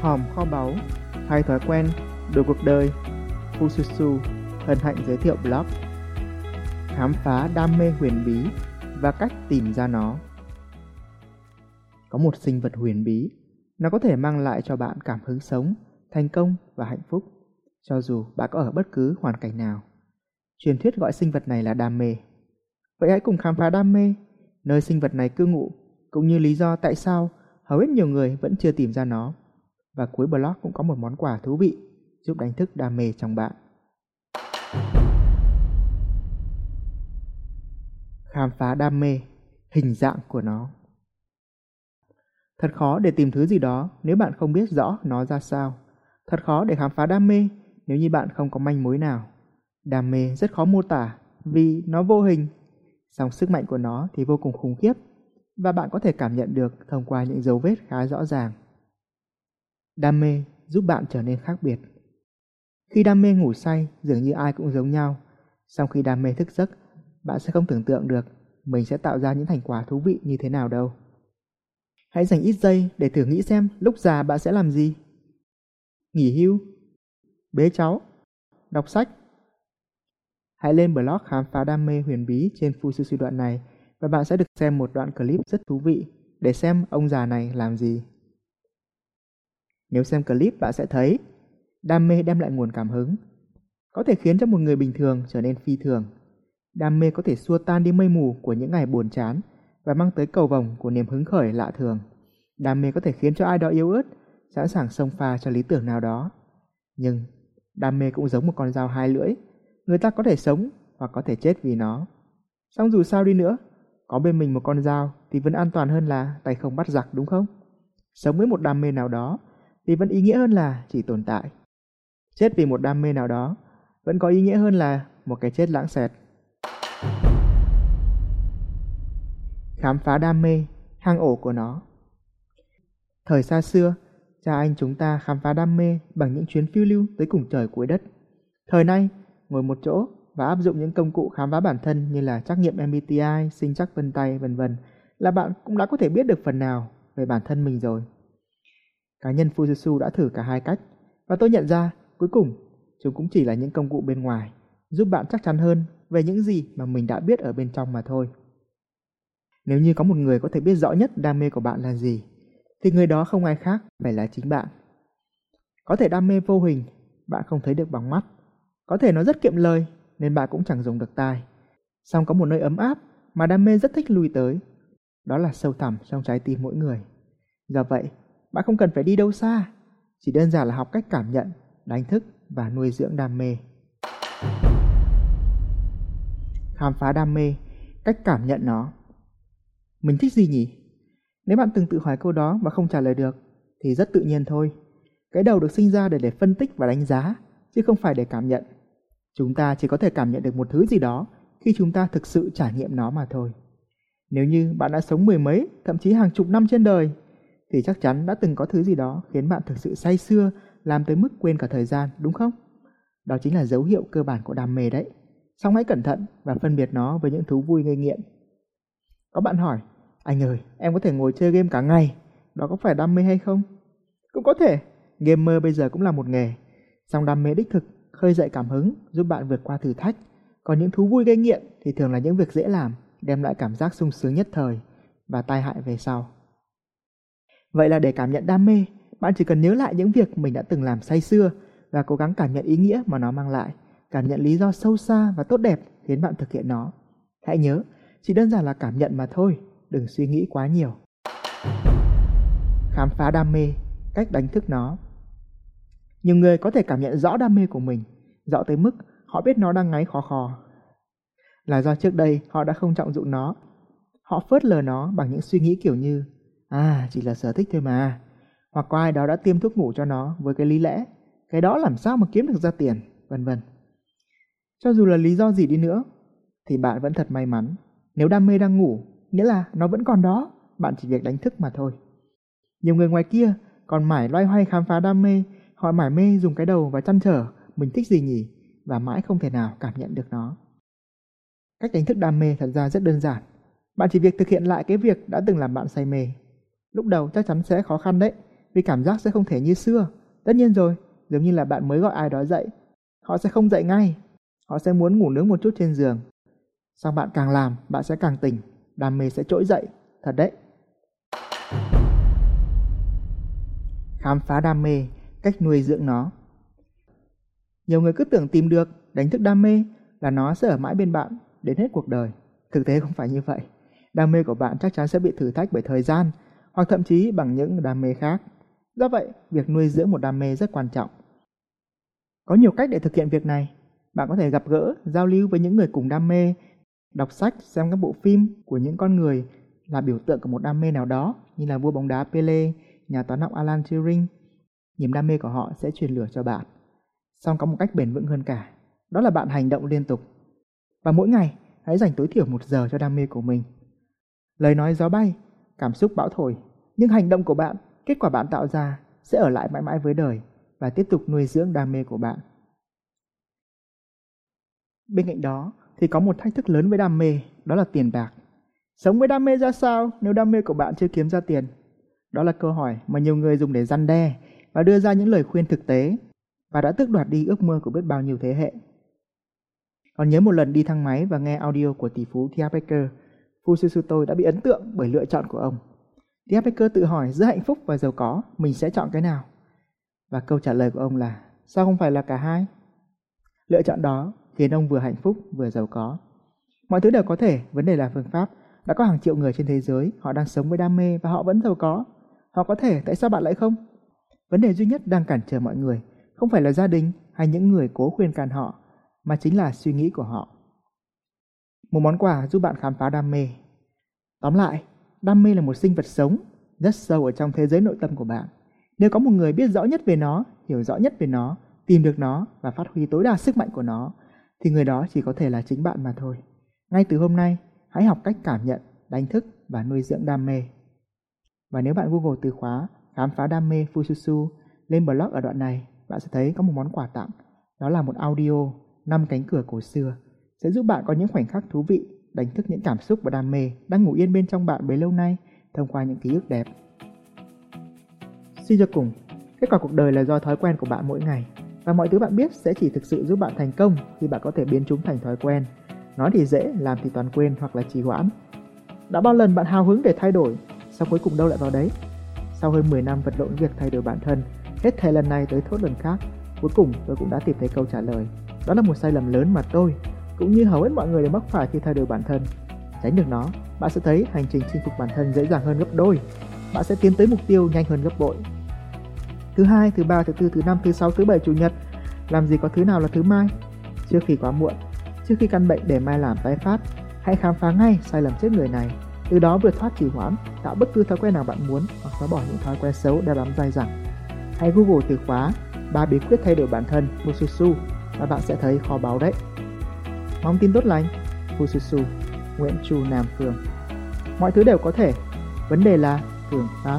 hòm kho báu, hay thói quen, đổi cuộc đời, Fususu hân hạnh giới thiệu blog Khám phá đam mê huyền bí và cách tìm ra nó. Có một sinh vật huyền bí, nó có thể mang lại cho bạn cảm hứng sống, thành công và hạnh phúc, cho dù bạn có ở bất cứ hoàn cảnh nào. Truyền thuyết gọi sinh vật này là đam mê. Vậy hãy cùng khám phá đam mê, nơi sinh vật này cư ngụ, cũng như lý do tại sao hầu hết nhiều người vẫn chưa tìm ra nó. Và cuối blog cũng có một món quà thú vị giúp đánh thức đam mê trong bạn. Khám phá đam mê, hình dạng của nó. Thật khó để tìm thứ gì đó nếu bạn không biết rõ nó ra sao. Thật khó để khám phá đam mê nếu như bạn không có manh mối nào. Đam mê rất khó mô tả vì nó vô hình, song sức mạnh của nó thì vô cùng khủng khiếp và bạn có thể cảm nhận được thông qua những dấu vết khá rõ ràng. Đam mê giúp bạn trở nên khác biệt. Khi đam mê ngủ say, dường như ai cũng giống nhau. Sau khi đam mê thức giấc, bạn sẽ không tưởng tượng được mình sẽ tạo ra những thành quả thú vị như thế nào đâu. Hãy dành ít giây để thử nghĩ xem lúc già bạn sẽ làm gì. Nghỉ hưu, bế cháu, đọc sách. Hãy lên blog khám phá đam mê huyền bí trên Fususu đoạn này và bạn sẽ được xem một đoạn clip rất thú vị để xem ông già này làm gì. Nếu xem clip bạn sẽ thấy đam mê đem lại nguồn cảm hứng, có thể khiến cho một người bình thường trở nên phi thường. Đam mê có thể xua tan đi mây mù của những ngày buồn chán và mang tới cầu vồng của niềm hứng khởi lạ thường. Đam mê có thể khiến cho ai đó yếu ớt, sẵn sàng xông pha cho lý tưởng nào đó. Nhưng đam mê cũng giống một con dao hai lưỡi, người ta có thể sống hoặc có thể chết vì nó. Song dù sao đi nữa, có bên mình một con dao thì vẫn an toàn hơn là tay không bắt giặc đúng không? Sống với một đam mê nào đó thì vẫn ý nghĩa hơn là chỉ tồn tại. Chết vì một đam mê nào đó vẫn có ý nghĩa hơn là một cái chết lãng xẹt. Khám phá đam mê, hang ổ của nó. Thời xa xưa, cha anh chúng ta khám phá đam mê bằng những chuyến phiêu lưu tới cùng trời cuối đất. Thời nay, ngồi một chỗ và áp dụng những công cụ khám phá bản thân như là trắc nghiệm MBTI, sinh chắc vân tay, vân vân là bạn cũng đã có thể biết được phần nào về bản thân mình rồi. Cá nhân Fujitsu đã thử cả hai cách và tôi nhận ra cuối cùng chúng cũng chỉ là những công cụ bên ngoài giúp bạn chắc chắn hơn về những gì mà mình đã biết ở bên trong mà thôi. Nếu như có một người có thể biết rõ nhất đam mê của bạn là gì, thì người đó không ai khác phải là chính bạn. Có thể đam mê vô hình, bạn không thấy được bằng mắt. Có thể nó rất kiệm lời, nên bạn cũng chẳng dùng được tai. Song có một nơi ấm áp mà đam mê rất thích lui tới. Đó là sâu thẳm trong trái tim mỗi người. Do vậy, bạn không cần phải đi đâu xa, chỉ đơn giản là học cách cảm nhận, đánh thức và nuôi dưỡng đam mê. Khám phá đam mê, cách cảm nhận nó. Mình thích gì nhỉ? Nếu bạn từng tự hỏi câu đó và không trả lời được, thì rất tự nhiên thôi. Cái đầu được sinh ra để để phân tích và đánh giá, chứ không phải để cảm nhận. Chúng ta chỉ có thể cảm nhận được một thứ gì đó khi chúng ta thực sự trải nghiệm nó mà thôi. Nếu như bạn đã sống mười mấy, thậm chí hàng chục năm trên đời, thì chắc chắn đã từng có thứ gì đó khiến bạn thực sự say sưa, làm tới mức quên cả thời gian, đúng không? Đó chính là dấu hiệu cơ bản của đam mê đấy. Xong hãy cẩn thận và phân biệt nó với những thú vui gây nghiện. Có bạn hỏi, anh ơi, em có thể ngồi chơi game cả ngày, đó có phải đam mê hay không? Cũng có thể, gamer bây giờ cũng là một nghề. Song đam mê đích thực, khơi dậy cảm hứng, giúp bạn vượt qua thử thách. Còn những thú vui gây nghiện thì thường là những việc dễ làm, đem lại cảm giác sung sướng nhất thời và tai hại về sau. Vậy là để cảm nhận đam mê, bạn chỉ cần nhớ lại những việc mình đã từng làm say xưa và cố gắng cảm nhận ý nghĩa mà nó mang lại, cảm nhận lý do sâu xa và tốt đẹp khiến bạn thực hiện nó. Hãy nhớ, chỉ đơn giản là cảm nhận mà thôi, đừng suy nghĩ quá nhiều. Khám phá đam mê, cách đánh thức nó. Nhiều người có thể cảm nhận rõ đam mê của mình, rõ tới mức họ biết nó đang ngáy khó khò. Là do trước đây họ đã không trọng dụng nó. Họ phớt lờ nó bằng những suy nghĩ kiểu như À, chỉ là sở thích thôi mà. Hoặc có ai đó đã tiêm thuốc ngủ cho nó với cái lý lẽ, cái đó làm sao mà kiếm được ra tiền, vân vân. Cho dù là lý do gì đi nữa, thì bạn vẫn thật may mắn. Nếu đam mê đang ngủ, nghĩa là nó vẫn còn đó, bạn chỉ việc đánh thức mà thôi. Nhiều người ngoài kia còn mãi loay hoay khám phá đam mê, họ mải mê dùng cái đầu và chăn trở mình thích gì nhỉ và mãi không thể nào cảm nhận được nó. Cách đánh thức đam mê thật ra rất đơn giản. Bạn chỉ việc thực hiện lại cái việc đã từng làm bạn say mê Lúc đầu chắc chắn sẽ khó khăn đấy, vì cảm giác sẽ không thể như xưa. Tất nhiên rồi, giống như là bạn mới gọi ai đó dậy. Họ sẽ không dậy ngay. Họ sẽ muốn ngủ nướng một chút trên giường. Xong bạn càng làm, bạn sẽ càng tỉnh. Đam mê sẽ trỗi dậy. Thật đấy. Khám phá đam mê, cách nuôi dưỡng nó. Nhiều người cứ tưởng tìm được, đánh thức đam mê là nó sẽ ở mãi bên bạn đến hết cuộc đời. Thực tế không phải như vậy. Đam mê của bạn chắc chắn sẽ bị thử thách bởi thời gian hoặc thậm chí bằng những đam mê khác. Do vậy, việc nuôi dưỡng một đam mê rất quan trọng. Có nhiều cách để thực hiện việc này. Bạn có thể gặp gỡ, giao lưu với những người cùng đam mê, đọc sách, xem các bộ phim của những con người là biểu tượng của một đam mê nào đó như là vua bóng đá Pele, nhà toán học Alan Turing. Niềm đam mê của họ sẽ truyền lửa cho bạn. Song có một cách bền vững hơn cả, đó là bạn hành động liên tục. Và mỗi ngày, hãy dành tối thiểu một giờ cho đam mê của mình. Lời nói gió bay, cảm xúc bão thổi, những hành động của bạn, kết quả bạn tạo ra sẽ ở lại mãi mãi với đời và tiếp tục nuôi dưỡng đam mê của bạn. Bên cạnh đó thì có một thách thức lớn với đam mê, đó là tiền bạc. Sống với đam mê ra sao nếu đam mê của bạn chưa kiếm ra tiền? Đó là câu hỏi mà nhiều người dùng để răn đe và đưa ra những lời khuyên thực tế và đã tước đoạt đi ước mơ của biết bao nhiêu thế hệ. Còn nhớ một lần đi thang máy và nghe audio của tỷ phú Thea Baker, Fususuto đã bị ấn tượng bởi lựa chọn của ông. Thea Becker tự hỏi giữa hạnh phúc và giàu có, mình sẽ chọn cái nào? Và câu trả lời của ông là, sao không phải là cả hai? Lựa chọn đó khiến ông vừa hạnh phúc vừa giàu có. Mọi thứ đều có thể, vấn đề là phương pháp. Đã có hàng triệu người trên thế giới, họ đang sống với đam mê và họ vẫn giàu có. Họ có thể, tại sao bạn lại không? Vấn đề duy nhất đang cản trở mọi người không phải là gia đình hay những người cố khuyên can họ, mà chính là suy nghĩ của họ. Một món quà giúp bạn khám phá đam mê. Tóm lại, đam mê là một sinh vật sống, rất sâu ở trong thế giới nội tâm của bạn. Nếu có một người biết rõ nhất về nó, hiểu rõ nhất về nó, tìm được nó và phát huy tối đa sức mạnh của nó, thì người đó chỉ có thể là chính bạn mà thôi. Ngay từ hôm nay, hãy học cách cảm nhận, đánh thức và nuôi dưỡng đam mê. Và nếu bạn Google từ khóa khám phá đam mê Fususu lên blog ở đoạn này, bạn sẽ thấy có một món quà tặng. Đó là một audio năm cánh cửa cổ xưa sẽ giúp bạn có những khoảnh khắc thú vị, đánh thức những cảm xúc và đam mê đang ngủ yên bên trong bạn bấy lâu nay thông qua những ký ức đẹp. Suy cho cùng, kết quả cuộc đời là do thói quen của bạn mỗi ngày và mọi thứ bạn biết sẽ chỉ thực sự giúp bạn thành công khi bạn có thể biến chúng thành thói quen. Nói thì dễ, làm thì toàn quên hoặc là trì hoãn. Đã bao lần bạn hào hứng để thay đổi, sau cuối cùng đâu lại vào đấy? Sau hơn 10 năm vật lộn việc thay đổi bản thân, hết thầy lần này tới thốt lần khác, cuối cùng tôi cũng đã tìm thấy câu trả lời. Đó là một sai lầm lớn mà tôi, cũng như hầu hết mọi người đều mắc phải khi thay đổi bản thân. Tránh được nó, bạn sẽ thấy hành trình chinh phục bản thân dễ dàng hơn gấp đôi. Bạn sẽ tiến tới mục tiêu nhanh hơn gấp bội. Thứ hai, thứ ba, thứ tư, thứ năm, thứ sáu, thứ bảy, chủ nhật. Làm gì có thứ nào là thứ mai? Trước khi quá muộn, trước khi căn bệnh để mai làm tái phát, hãy khám phá ngay sai lầm chết người này. Từ đó vượt thoát trì hoãn, tạo bất cứ thói quen nào bạn muốn hoặc xóa bỏ những thói quen xấu đã bám dai dẳng. Hãy Google từ khóa ba bí quyết thay đổi bản thân Mususu và bạn sẽ thấy kho báu đấy. Mong tin tốt lành, Fususu, Nguyễn Chu Nam Phương. Mọi thứ đều có thể, vấn đề là phương pháp.